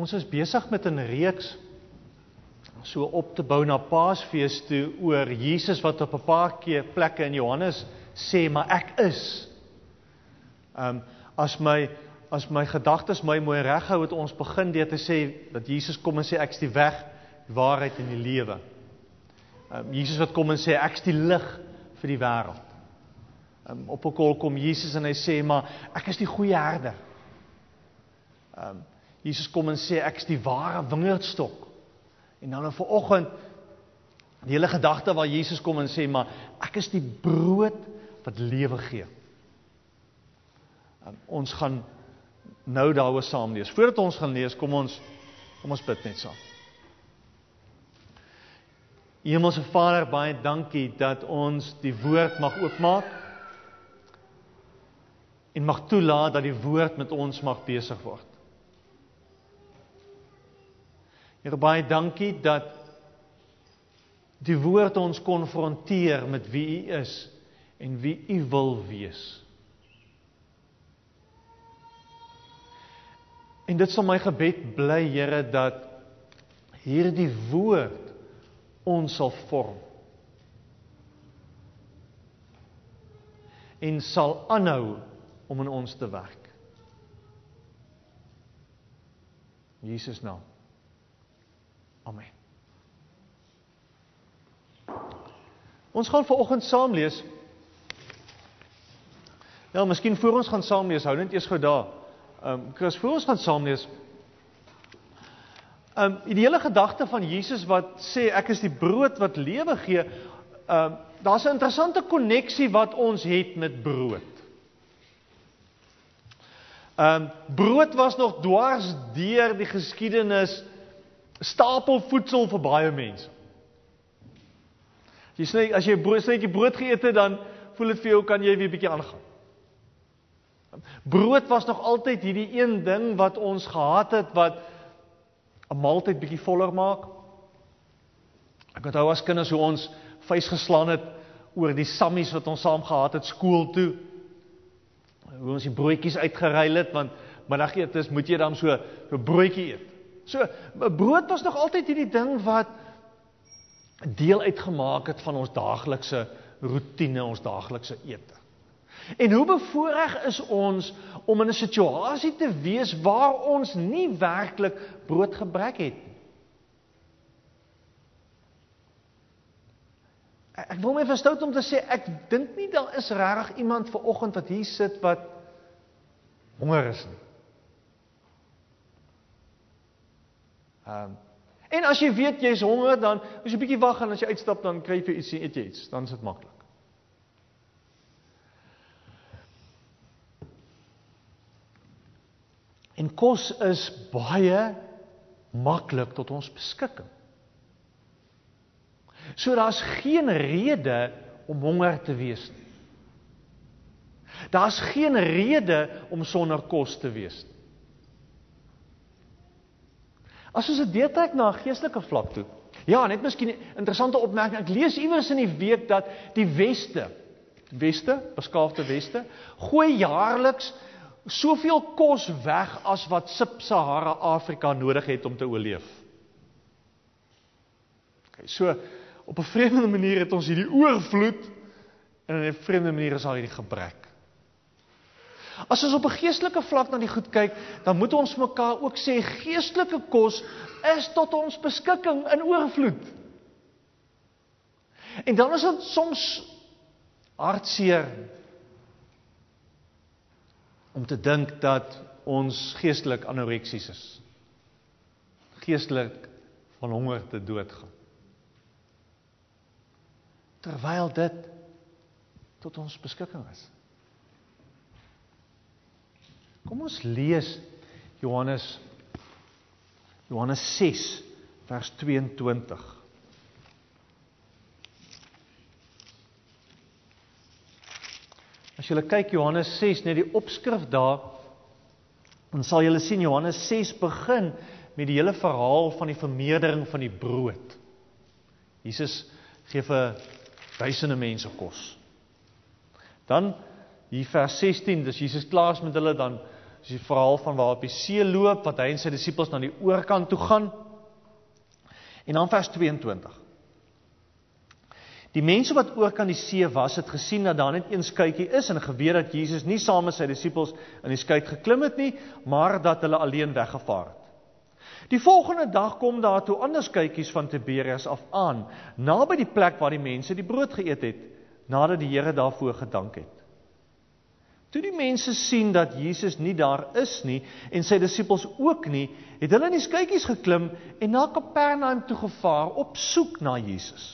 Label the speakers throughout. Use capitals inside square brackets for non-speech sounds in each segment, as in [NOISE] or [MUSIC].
Speaker 1: Ons is besig met 'n reeks so op te bou na Paasfees toe oor Jesus wat op 'n paar keer plekke in Johannes sê maar ek is. Ehm um, as my as my gedagtes my mooi reghou het ons begin deur te sê dat Jesus kom en sê ek's die weg, die waarheid en die lewe. Ehm um, Jesus wat kom en sê ek's die lig vir die wêreld. Ehm um, op 'n kol kom Jesus en hy sê maar ek is die goeie herder. Ehm um, Jesus kom en sê ek's die ware wingerdstok. En dan vir oggend die hele gedagte waar Jesus kom en sê maar ek is die brood wat lewe gee. Um, ons gaan nou daaroor saam lees. Voordat ons gaan lees, kom ons kom ons bid net saam. Hemelse Vader, baie dankie dat ons die woord mag oopmaak en mag toelaat dat die woord met ons mag besig word. Here baie dankie dat die woord ons konfronteer met wie U is en wie U wil wees. En dit sal my gebed bly Here dat hierdie woord ons sal vorm. En sal aanhou om in ons te werk. Jesus naam. Amen. Ons gaan vanoggend saam lees. Ja, miskien voor ons gaan saam lees, hou net eers gou daar. Ehm um, Chris, voor ons gaan saam lees. Ehm um, die hele gedagte van Jesus wat sê ek is die brood wat lewe gee, ehm um, daar's 'n interessante koneksie wat ons het met brood. Ehm um, brood was nog dwars deur die geskiedenis stapel voedsel vir baie mense. Jy sê as jy brood snytjie brood geëet het dan voel dit vir jou kan jy weer bietjie aangaan. Brood was nog altyd hierdie een ding wat ons gehad het wat 'n maaltyd bietjie voller maak. Ek onthou as kinders hoe ons vuis geslaan het oor die sammies wat ons saam gehad het skool toe. Hoe ons die broodjies uitgeruil het want middagetes moet jy dan so 'n broodjie eet. So brood was nog altyd hierdie ding wat deel uitgemaak het van ons daaglikse rotine, ons daaglikse ete. En hoe bevoorreg is ons om in 'n situasie te wees waar ons nie werklik broodgebrek het nie. Ek wil my verstout om te sê ek dink nie daar is regtig iemand ver oggend wat hier sit wat honger is nie. Ehm um, en as jy weet jy's honger dan as jy bietjie wag en as jy uitstap dan kry jy iets eet jy iets, dan is dit maklik. En kos is baie maklik tot ons beskikking. So daar's geen rede om honger te wees nie. Daar's geen rede om sonder kos te wees nie. As ons dit deurtrek na 'n geestelike vlak toe. Ja, net miskien interessante opmerking. Ek lees iewers in die week dat die weste, weste, beskaafde weste, gooi jaarliks soveel kos weg as wat Sub-Sahara Afrika nodig het om te oorleef. Okay, so op 'n vreemde manier het ons hierdie oorvloed en in 'n vreemde manier is daar hierdie gebrek. As ons op 'n geestelike vlak na die goed kyk, dan moet ons mekaar ook sê geestelike kos is tot ons beskikking in oorvloed. En dan is dit soms hartseer om te dink dat ons geestelik anoreksies is. Geestelik van honger te doodgaan. Terwyl dit tot ons beskikking is. Kom ons lees Johannes Johannes 6 vers 22. As jy kyk Johannes 6 net die opskrif daar dan sal jy sien Johannes 6 begin met die hele verhaal van die vermeerdering van die brood. Jesus gee vir duisende mense kos. Dan hier vers 16, dis Jesus klaar met hulle dan Dis die verhaal van waar op die see loop wat hy en sy disippels na die oorkant toe gaan. En dan vers 22. Die mense wat oor kan die see was, het gesien dat daar net een skuitjie is en geweet dat Jesus nie saam met sy disippels in die skuit geklim het nie, maar dat hulle alleen weggevaar het. Die volgende dag kom daar toe ander skuitjies van Tiberias af aan, naby die plek waar die mense die brood geëet het, nadat die Here daarvoor gedank het. Toe die mense sien dat Jesus nie daar is nie en sy disippels ook nie, het hulle in die skuitjies geklim en na Kapernaum toe gevaar op soek na Jesus.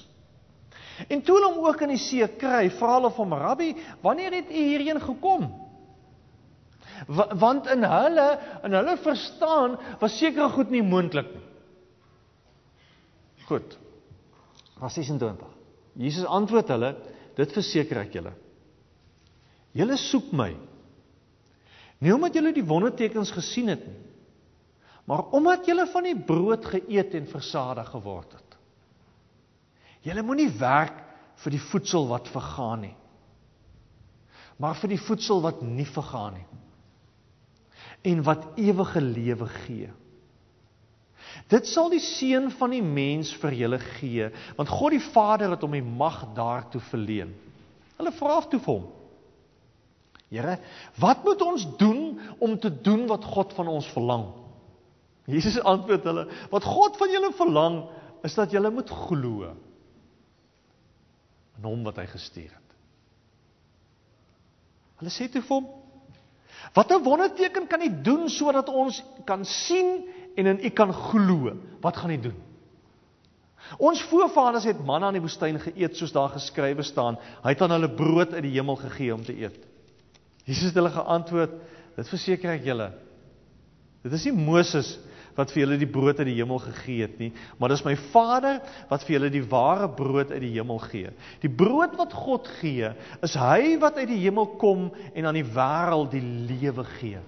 Speaker 1: En toe hulle hom ook in die see kry, vra hulle van "Rabbi, wanneer het u hierheen gekom?" Want in hulle, in hulle verstaan, was sekere goed nie moontlik nie. Goed. Vers 26. Jesus antwoord hulle: "Dit verseker ek julle. Julle soek my nie omdat julle die wondertekens gesien het nie, maar omdat julle van die brood geëet en versadig geword het." Julle moenie werk vir die voedsel wat vergaan nie. Maar vir die voedsel wat nie vergaan nie. En wat ewige lewe gee. Dit sal die seun van die mens vir julle gee, want God die Vader het hom die mag daartoe verleen. Hulle vra af toe vir hom: Here, wat moet ons doen om te doen wat God van ons verlang? Jesus antwoord hulle: Wat God van julle verlang, is dat julle moet glo in hom wat hy gestuur het. Hulle sê toe vir hom: "Wat 'n wonderteken kan u doen sodat ons kan sien en in u kan glo? Wat gaan u doen?" Ons voorvaders het manna in die woestyn geëet soos daar geskrywe staan. Hy het aan hulle brood uit die hemel gegee om te eet. Jesus het hulle geantwoord: "Dit verseker ek julle. Dit is nie Moses wat vir julle die brood uit die hemel gegee het nie, maar dis my Vader wat vir julle die ware brood uit die hemel gee. Die brood wat God gee, is hy wat uit die hemel kom en aan die wêreld die lewe gee.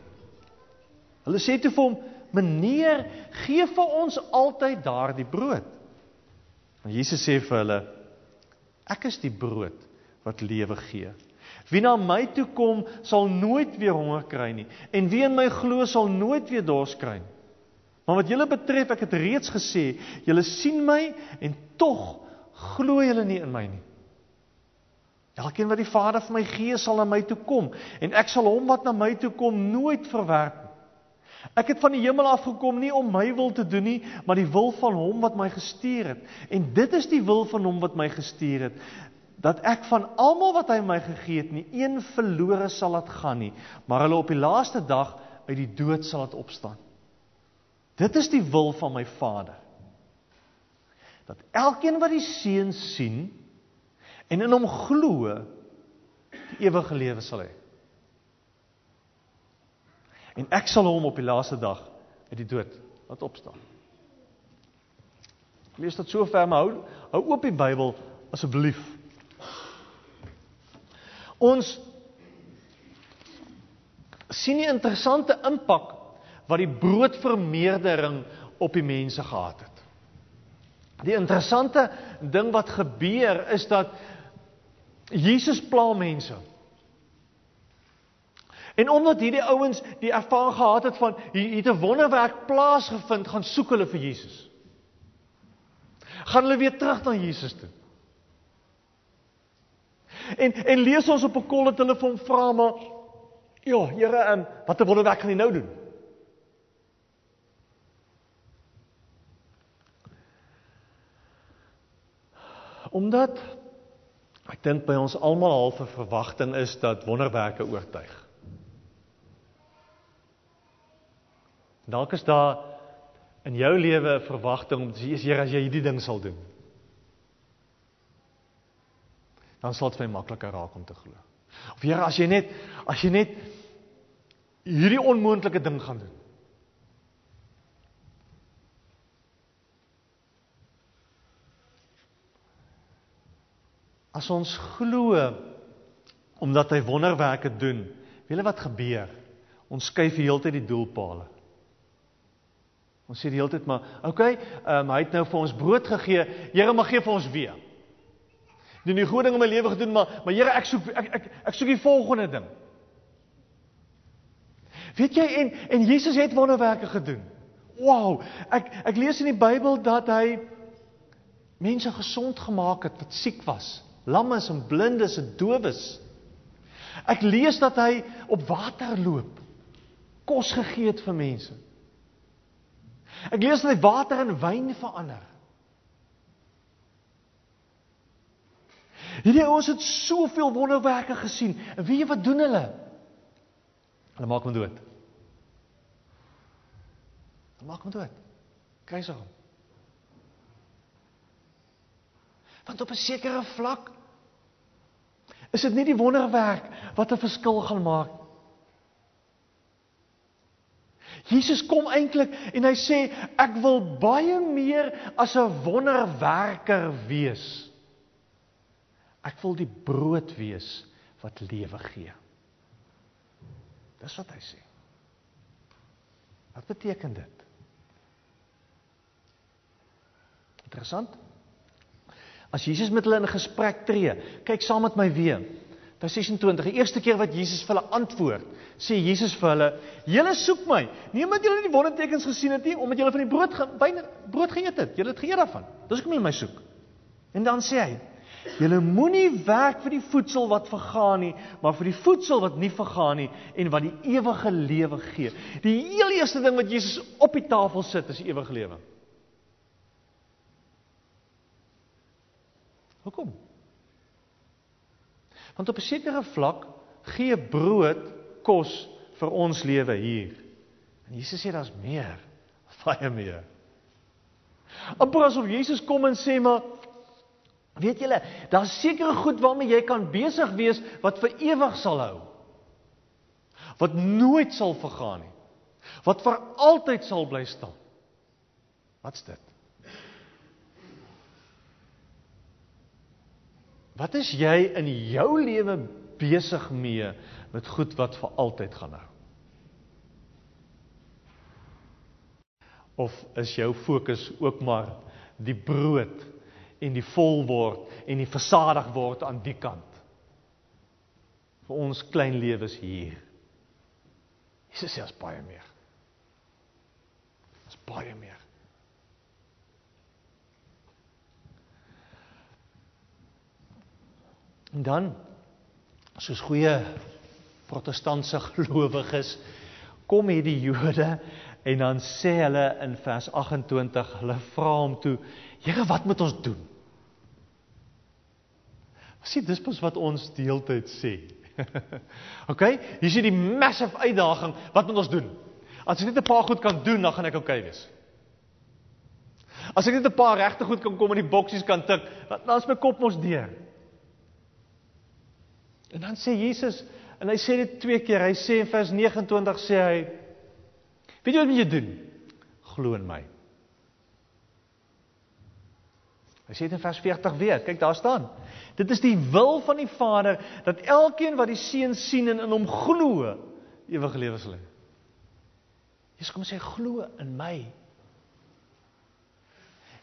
Speaker 1: Hulle sê toe vir hom: "Meneer, gee vir ons altyd daardie brood." En Jesus sê vir hulle: "Ek is die brood wat lewe gee." Wie na my toe kom, sal nooit weer honger kry nie, en wie in my glo, sal nooit weer dors kry nie. Maar wat julle betref, ek het reeds gesê, julle sien my en tog glo julle nie in my nie. Elkeen wat die Vader vir my gee, sal na my toe kom en ek sal hom wat na my toe kom nooit verwerp nie. Ek het van die hemel af gekom nie om my wil te doen nie, maar die wil van hom wat my gestuur het. En dit is die wil van hom wat my gestuur het, dat ek van almal wat hy my gegee het, nie een verlore sal laat gaan nie, maar hulle op die laaste dag uit die dood sal laat opstaan. Dit is die wil van my Vader. Dat elkeen wat die Seun sien en in hom glo, die ewige lewe sal hê. En ek sal hom op die laaste dag uit die dood laat opstaan. Lees dit so ver, maar hou hou oop die Bybel asseblief. Ons sien 'n interessante impak wat die broodvermeerdering op die mense gehad het. Die interessante ding wat gebeur is dat Jesus pla mense. En omdat hierdie ouens die ervaring gehad het van hier het 'n wonderwerk plaasgevind, gaan soek hulle vir Jesus. Gaan hulle weer terug na Jesus toe. En en lees ons op 'n kol dat hulle vir hom vra maar ja, Here, um, wat 'n wonderwerk gaan hy nou doen? Omdat ek dink by ons almal half 'n verwagting is dat wonderwerke oortuig. Dalk is daar in jou lewe 'n verwagting om te sê, Here, as jy hierdie ding sal doen, dan sal dit vir my makliker raak om te glo. Of Here, as jy net as jy net hierdie onmoontlike ding gaan doen, As ons glo omdat hy wonderwerke doen, weet jy wat gebeur? Ons skuif die hele tyd die doelpale. Ons sê die hele tyd maar, okay, um, hy het nou vir ons brood gegee. Here mag gee vir ons weer. Doen die goeie ding in my lewe gedoen, maar maar Here, ek soek ek ek ek soek die volgende ding. Weet jy en en Jesus het wonderwerke gedoen. Wow, ek ek lees in die Bybel dat hy mense gesond gemaak het wat siek was, lammes en blindes en dowes. Ek lees dat hy op water loop, kos gegee het vir mense. Ek lees dat hy water in wyn verander. Hierdie ouens het soveel wonderwerke gesien. En weet jy wat doen hulle? Hulle maak hom dood. Hulle maak hom dood. Keiser hom. Want op 'n sekere vlak is dit nie die wonderwerk wat 'n verskil gaan maak. Jesus kom eintlik en hy sê ek wil baie meer as 'n wonderwerker wees. Ek wil die brood wees wat lewe gee. Dis wat hy sê. Wat beteken dit? Interessant. As Jesus met hulle in gesprek tree, kyk saam met my weer. Vers 26. Die eerste keer wat Jesus vir hulle antwoord, sê Jesus vir hulle: "Julle soek my, nie omdat julle die wondertekens gesien het nie, omdat julle van die brood byna brood geëet het. Julle het geëet daarvan. Dis hoekom julle my soek." En dan sê hy: "Julle moenie werk vir die voedsel wat vergaan nie, maar vir die voedsel wat nie vergaan nie en wat die ewige lewe gee." Die heel eerste ding wat Jesus op die tafel sit is ewige lewe. Hoekom? Want op 'n sekere vlak gee brood kos vir ons lewe hier. En Jesus sê daar's meer, [LAUGHS] baie meer. Amper asof Jesus kom en sê maar weet julle, daar's sekere goed waarmee jy kan besig wees wat vir ewig sal hou. Wat nooit sal vergaan nie. Wat vir altyd sal bly staan. Wat's dit? Wat is jy in jou lewe besig mee met goed wat vir altyd gaan hou? Of is jou fokus ook maar die brood en die vol word en die versadig word aan die kant? Vir ons klein lewens hier. Jesus sê as baie meer. As baie meer. En dan soos goeie protestantse [LAUGHS] gelowiges kom hierdie Jode en dan sê hulle in vers 28 hulle vra hom toe Here wat moet ons doen? Sien dis pas wat ons deeltyd sê. [LAUGHS] OK, hier is die massive uitdaging, wat moet ons doen? As ek net 'n paar goed kan doen, dan gaan ek okay wees. As ek net 'n paar regte goed kan kom in die boksies kan tik, dan is my kop mos deur. En dan sê Jesus en hy sê dit twee keer. Hy sê in vers 29 sê hy Weet jy wat moet jy doen? Glo in my. Hy sê dit in vers 40 weer. Kyk daar staan. Dit is die wil van die Vader dat elkeen wat die Seun sien en in hom glo, ewige lewe sal hê. Jesus kom sê glo in my.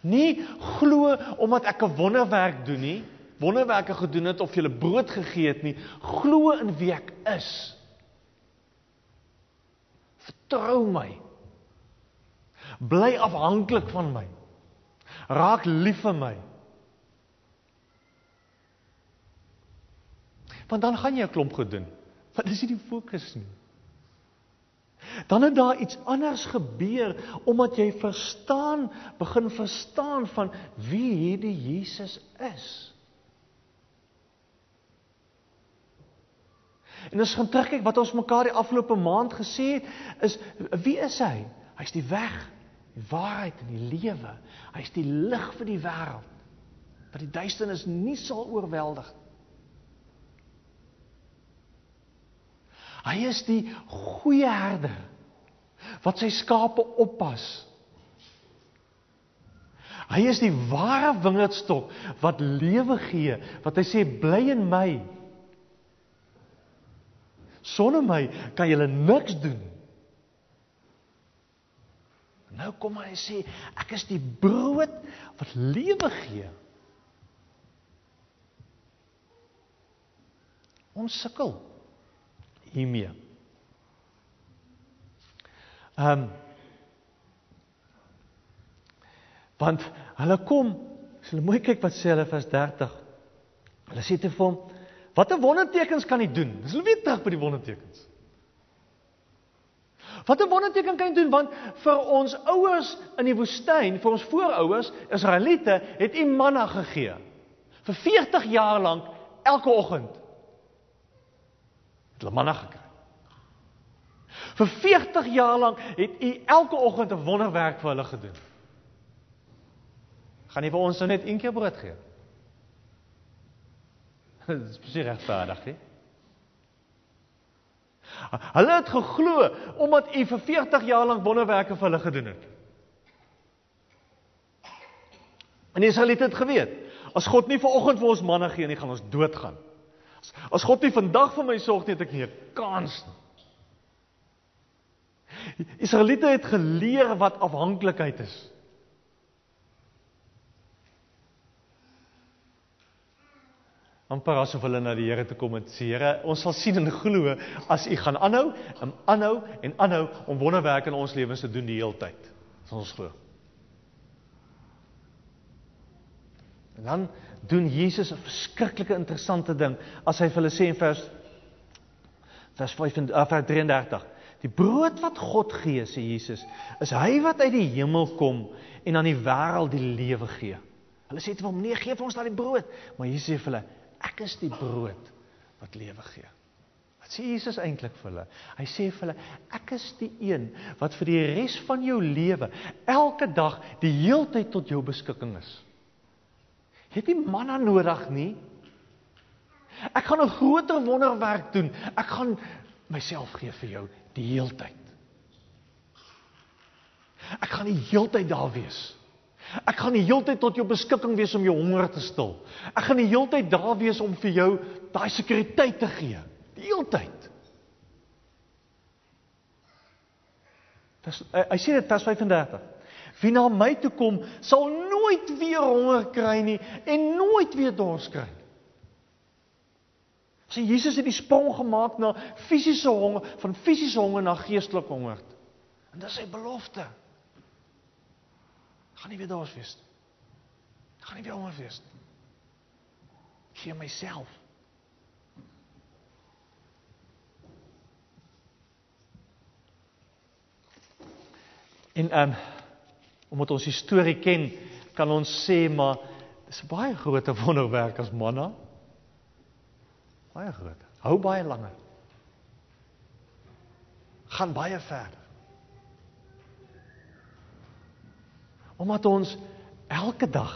Speaker 1: Nie glo omdat ek 'n wonderwerk doen nie wonderwerke gedoen het of jy brood gegee het nie, glo in wie ek is. Vertrou my. Bly afhanklik van my. Raak lief vir my. Want dan gaan jy 'n klomp gedoen. Wat is nie die fokus nie. Dan het daar iets anders gebeur omdat jy verstaan, begin verstaan van wie hierdie Jesus is. En ons gaan terugkyk wat ons mekaar die afgelope maand gesê het, is wie is hy? Hy's die weg, die waarheid en die lewe. Hy's die lig vir die wêreld wat die duisternis nie sal oorweldig nie. Hy is die goeie herder wat sy skape oppas. Hy is die ware wingerdstok wat lewe gee, wat hy sê bly in my Sonder my kan julle niks doen. Nou kom hy sê ek is die brood wat lewe gee. Ons sukkel hiermee. Ehm um, want hulle kom, as hulle mooi kyk wat sê hulle vers 30. Hulle sê te hom, "Watter wondertekens kan hy doen?" Dis hulle weer terug by die wondertekens. Wat 'n wonderteken kan hy doen want vir ons ouers in die woestyn, vir ons voorouers, Israeliete, het U manna gegee. Vir 40 jaar lank elke oggend. Het hulle manna gekry. Vir 40 jaar lank het U elke oggend 'n wonderwerk vir hulle gedoen. Gaan nie vir ons nou net een keer brood gee? [LAUGHS] Dit is presies regverdig, hè? Hulle het geglo omdat U vir 40 jaar lank wonderwerke vir hulle gedoen het. En Israeliete het geweet, as God nie vanoggend vir ons manne gee nie, gaan ons doodgaan. As, as God nie vandag vir my sorg nie, het ek nie 'n kans nie. Israeliete het geleer wat afhanklikheid is. Amper asof hulle na die Here toe kom en sê Here, ons sal sien en glo as U gaan aanhou, en aanhou en aanhou om wonderwerke in ons lewens te doen die hele tyd. Dis ons glo. En dan doen Jesus 'n verskriklike interessante ding as hy vir hulle sê in vers vers 5 af vers 33. Die brood wat God gee, sê Jesus, is hy wat uit die hemel kom en aan die wêreld die lewe gee. Hulle sê te hom: "Nee, gee vir ons daai brood." Maar Jesus sê vir hulle: Ek is die brood wat lewe gee. Wat sê Jesus eintlik vir hulle? Hy sê vir hulle, ek is die een wat vir die res van jou lewe elke dag die heeltyd tot jou beskikking is. Jy het nie manna nodig nie. Ek gaan 'n groter wonderwerk doen. Ek gaan myself gee vir jou die heeltyd. Ek gaan die heeltyd daar wees. Ek gaan die heeltyd tot jou beskikking wees om jou honger te stil. Ek gaan die heeltyd daar wees om vir jou daai sekuriteit te gee. Die heeltyd. Dis hy sê dit vers 35. Wie na my toe kom, sal nooit weer honger kry nie en nooit weer dors kry. Sien Jesus het die sprong gemaak na fisiese honger, van fisiese honger na geestelike honger. En dis sy belofte gaan nie weer daar wees nie. Gaan nie weer honger wees nie. Ek gee myself. En ehm um, omdat ons storie ken, kan ons sê maar dis 'n baie groot wonderwerk as manna. Baie groot. Hou baie langer. Gaan baie verder. Omdat ons elke dag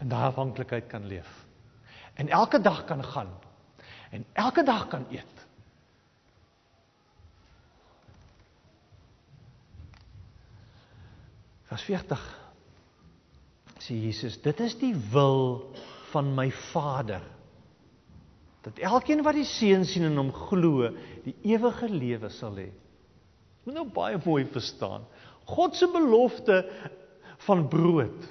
Speaker 1: in daardie afhanklikheid kan leef. En elke dag kan gaan. En elke dag kan eet. Vers 40 sê Jesus, dit is die wil van my Vader dat elkeen wat die seun sien en hom glo, die ewige lewe sal hê. Moet nou baie mooi verstaan. God se belofte van brood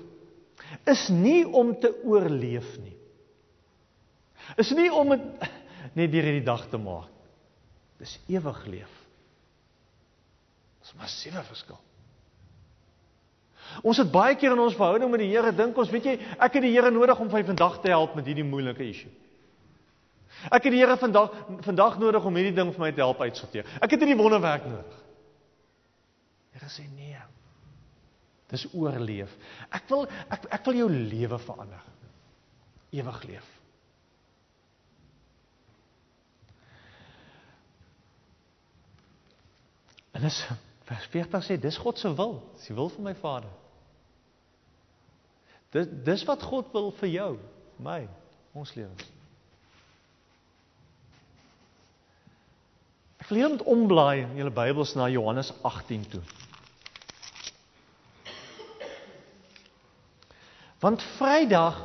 Speaker 1: is nie om te oorleef nie. Is nie om dit [LAUGHS] net deur hierdie dag te maak. Dis ewig leef. Dis 'n massiewe verskil. Ons het baie keer in ons verhouding met die Here dink ons, weet jy, ek het die Here nodig om vir vandag te help met hierdie moeilike issue. Ek het die Here vandag vandag nodig om hierdie ding vir my te help uitsorteer. Ek het hierdie wonderwerk nodig. Here sê nee. Dis oorleef. Ek wil ek ek wil jou lewe verander. Ewig leef. En dis vers 40 sê dis God se wil, dis die wil van my Vader. Dis dis wat God wil vir jou, my, ons lewens. Ek wil net omblaai in julle Bybels na Johannes 18 toe. Want Vrydag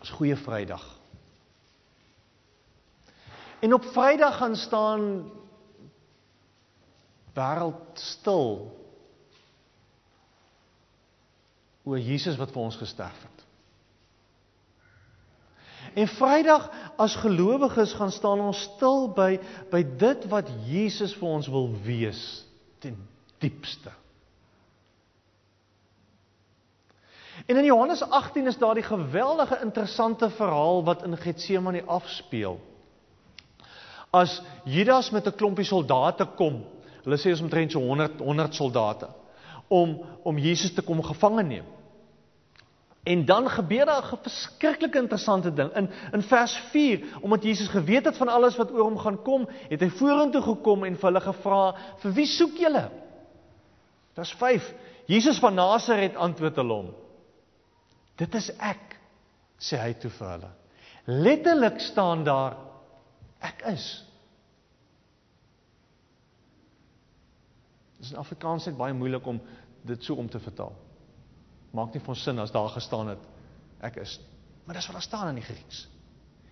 Speaker 1: is goeie Vrydag. En op Vrydag gaan staan wêreld stil oor Jesus wat vir ons gesterf het. En Vrydag as gelowiges gaan staan ons stil by by dit wat Jesus vir ons wil wees ten diepste. En in Johannes 18 is daar die geweldige interessante verhaal wat in Getsemane afspeel. As Judas met 'n klompie soldate kom, hulle sê ons omtrent so 100 100 soldate om om Jesus te kom gevange neem. En dan gebeur daar 'n verskriklike interessante ding. In in vers 4, omdat Jesus geweet het van alles wat oor hom gaan kom, het hy vorentoe gekom en vir hulle gevra: "Vir wie soek julle?" Vers 5. Jesus van Nasaret antwoord hulle hom: "Dit is ek," sê hy toe vir hulle. Letterlik staan daar: "Ek is." Dit is in Afrikaans net baie moeilik om dit so om te vertaal. Maak nie van sin as daar gestaan het ek is. Maar dis wat daar staan in die Grieks.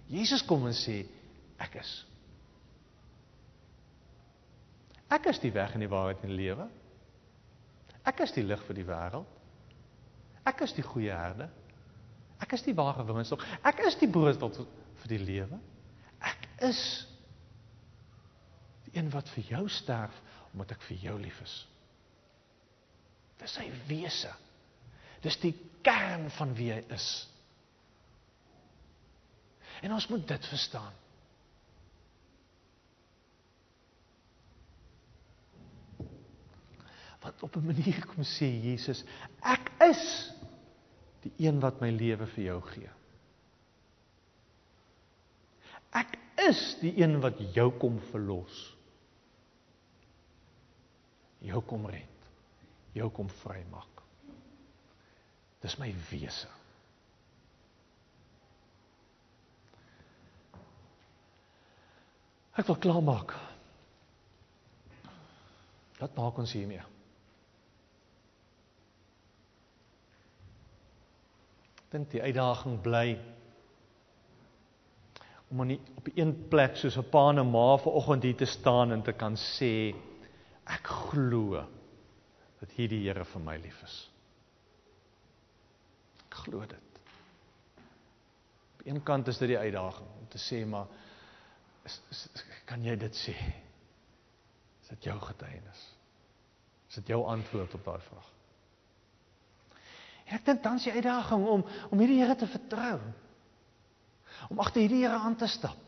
Speaker 1: Jesus kom en sê ek is. Ek is die weg en die waarheid en die lewe. Ek is die lig vir die wêreld. Ek is die goeie herde. Ek is die ware wingerdstok. Ek is die brood tot vir die lewe. Ek is die een wat vir jou sterf omdat ek vir jou lief is. Dis sy wese. Dis die kern van wie hy is. En ons moet dit verstaan. Wat op 'n manier kom sê Jesus, ek is die een wat my lewe vir jou gee. Ek is die een wat jou kom verlos. Jou kom red. Jou kom vrymaak. Dis my wese. Ek wil klaarmaak. Wat maak ons hiermee? Dink die uitdaging bly om aan die, op die een plek soos 'n pa en 'n ma vanoggend hier te staan en te kan sê ek glo dat hierdie Here vir my lief is. Ek glo dit. Op een kant is dit die uitdaging om te sê maar is, is, kan jy dit sê? Is dit jou getuienis? Is dit jou antwoord op daai vraag? Ek dink dan is die uitdaging om om hierdie Here te vertrou. Om agter hierdie Here aan te stap.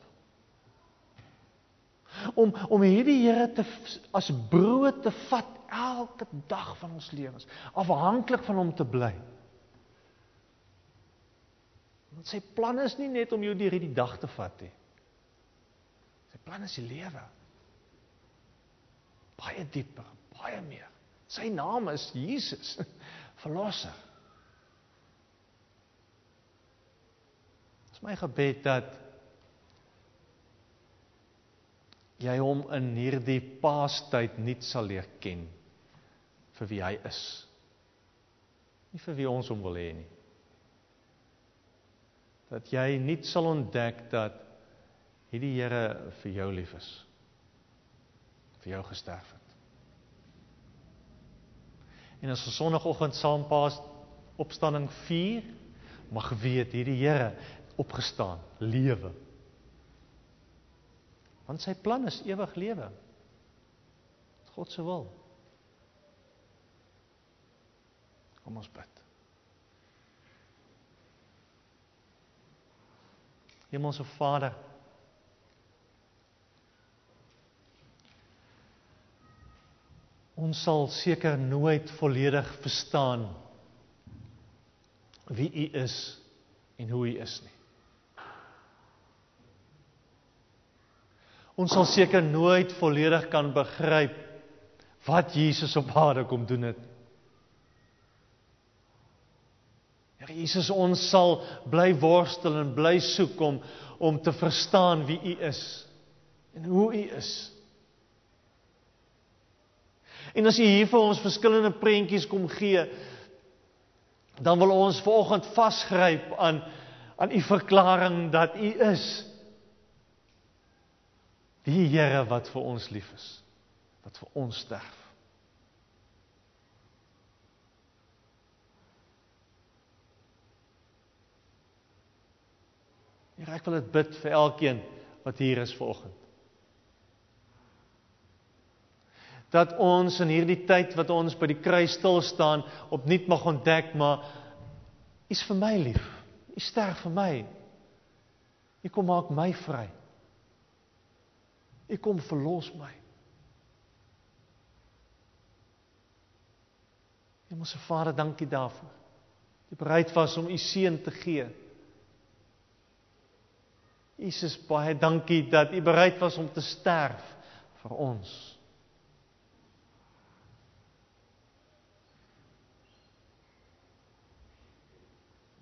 Speaker 1: Om om hierdie Here te as brood te vat elke dag van ons lewens, afhanklik van hom te bly. Want sy plan is nie net om jou deur hierdie dag te vat nie. Sy plan is die lewe. Baie dieper, baie meer. Sy naam is Jesus, verlosser. Dit is my gebed dat jy hom in hierdie paastyd nuut sal leer ken vir wie hy is. Nie vir wie ons hom wil hê nie dat jy nie sal ontdek dat hierdie Here vir jou lief is. vir jou gesterf het. En as ons sonoggend saam paas opstanding 4 mag weet hierdie Here opgestaan, lewe. Want sy plan is ewig lewe. God se wil. Kom ons bid. Hemelse Vader. Ons sal seker nooit volledig verstaan wie U is en hoe U is nie. Ons sal seker nooit volledig kan begryp wat Jesus op aarde kom doen het. Here Jesus, ons sal bly worstel en bly soek om om te verstaan wie U is en hoe U is. En as U hier vir ons verskillende prentjies kom gee, dan wil ons vanoggend vasgryp aan aan U verklaring dat U is die Here wat vir ons lief is, wat vir ons sterf. Here, ek wil dit bid vir elkeen wat hier is vanoggend. Dat ons in hierdie tyd wat ons by die kruis stil staan, opnuut mag ontdek maar U's vir my lief. U sterf vir my. U kom maak my vry. U kom verlos my. Hemelse Vader, dankie daarvoor. U bereid was om u seun te gee. Jesus, baie dankie dat u bereid was om te sterf vir ons.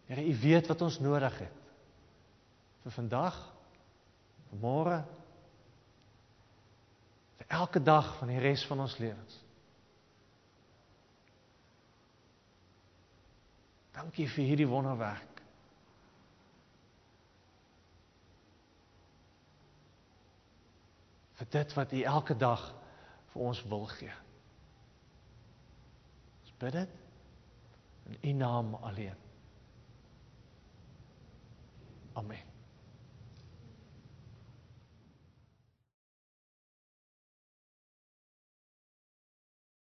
Speaker 1: Here, u weet wat ons nodig het. Vir vandag, vir môre, elke dag van die res van ons lewens. Dankie vir hierdie wonderwerk. Vir dit wat U elke dag vir ons wil gee. Ons bid dit in U naam alleen. Amen.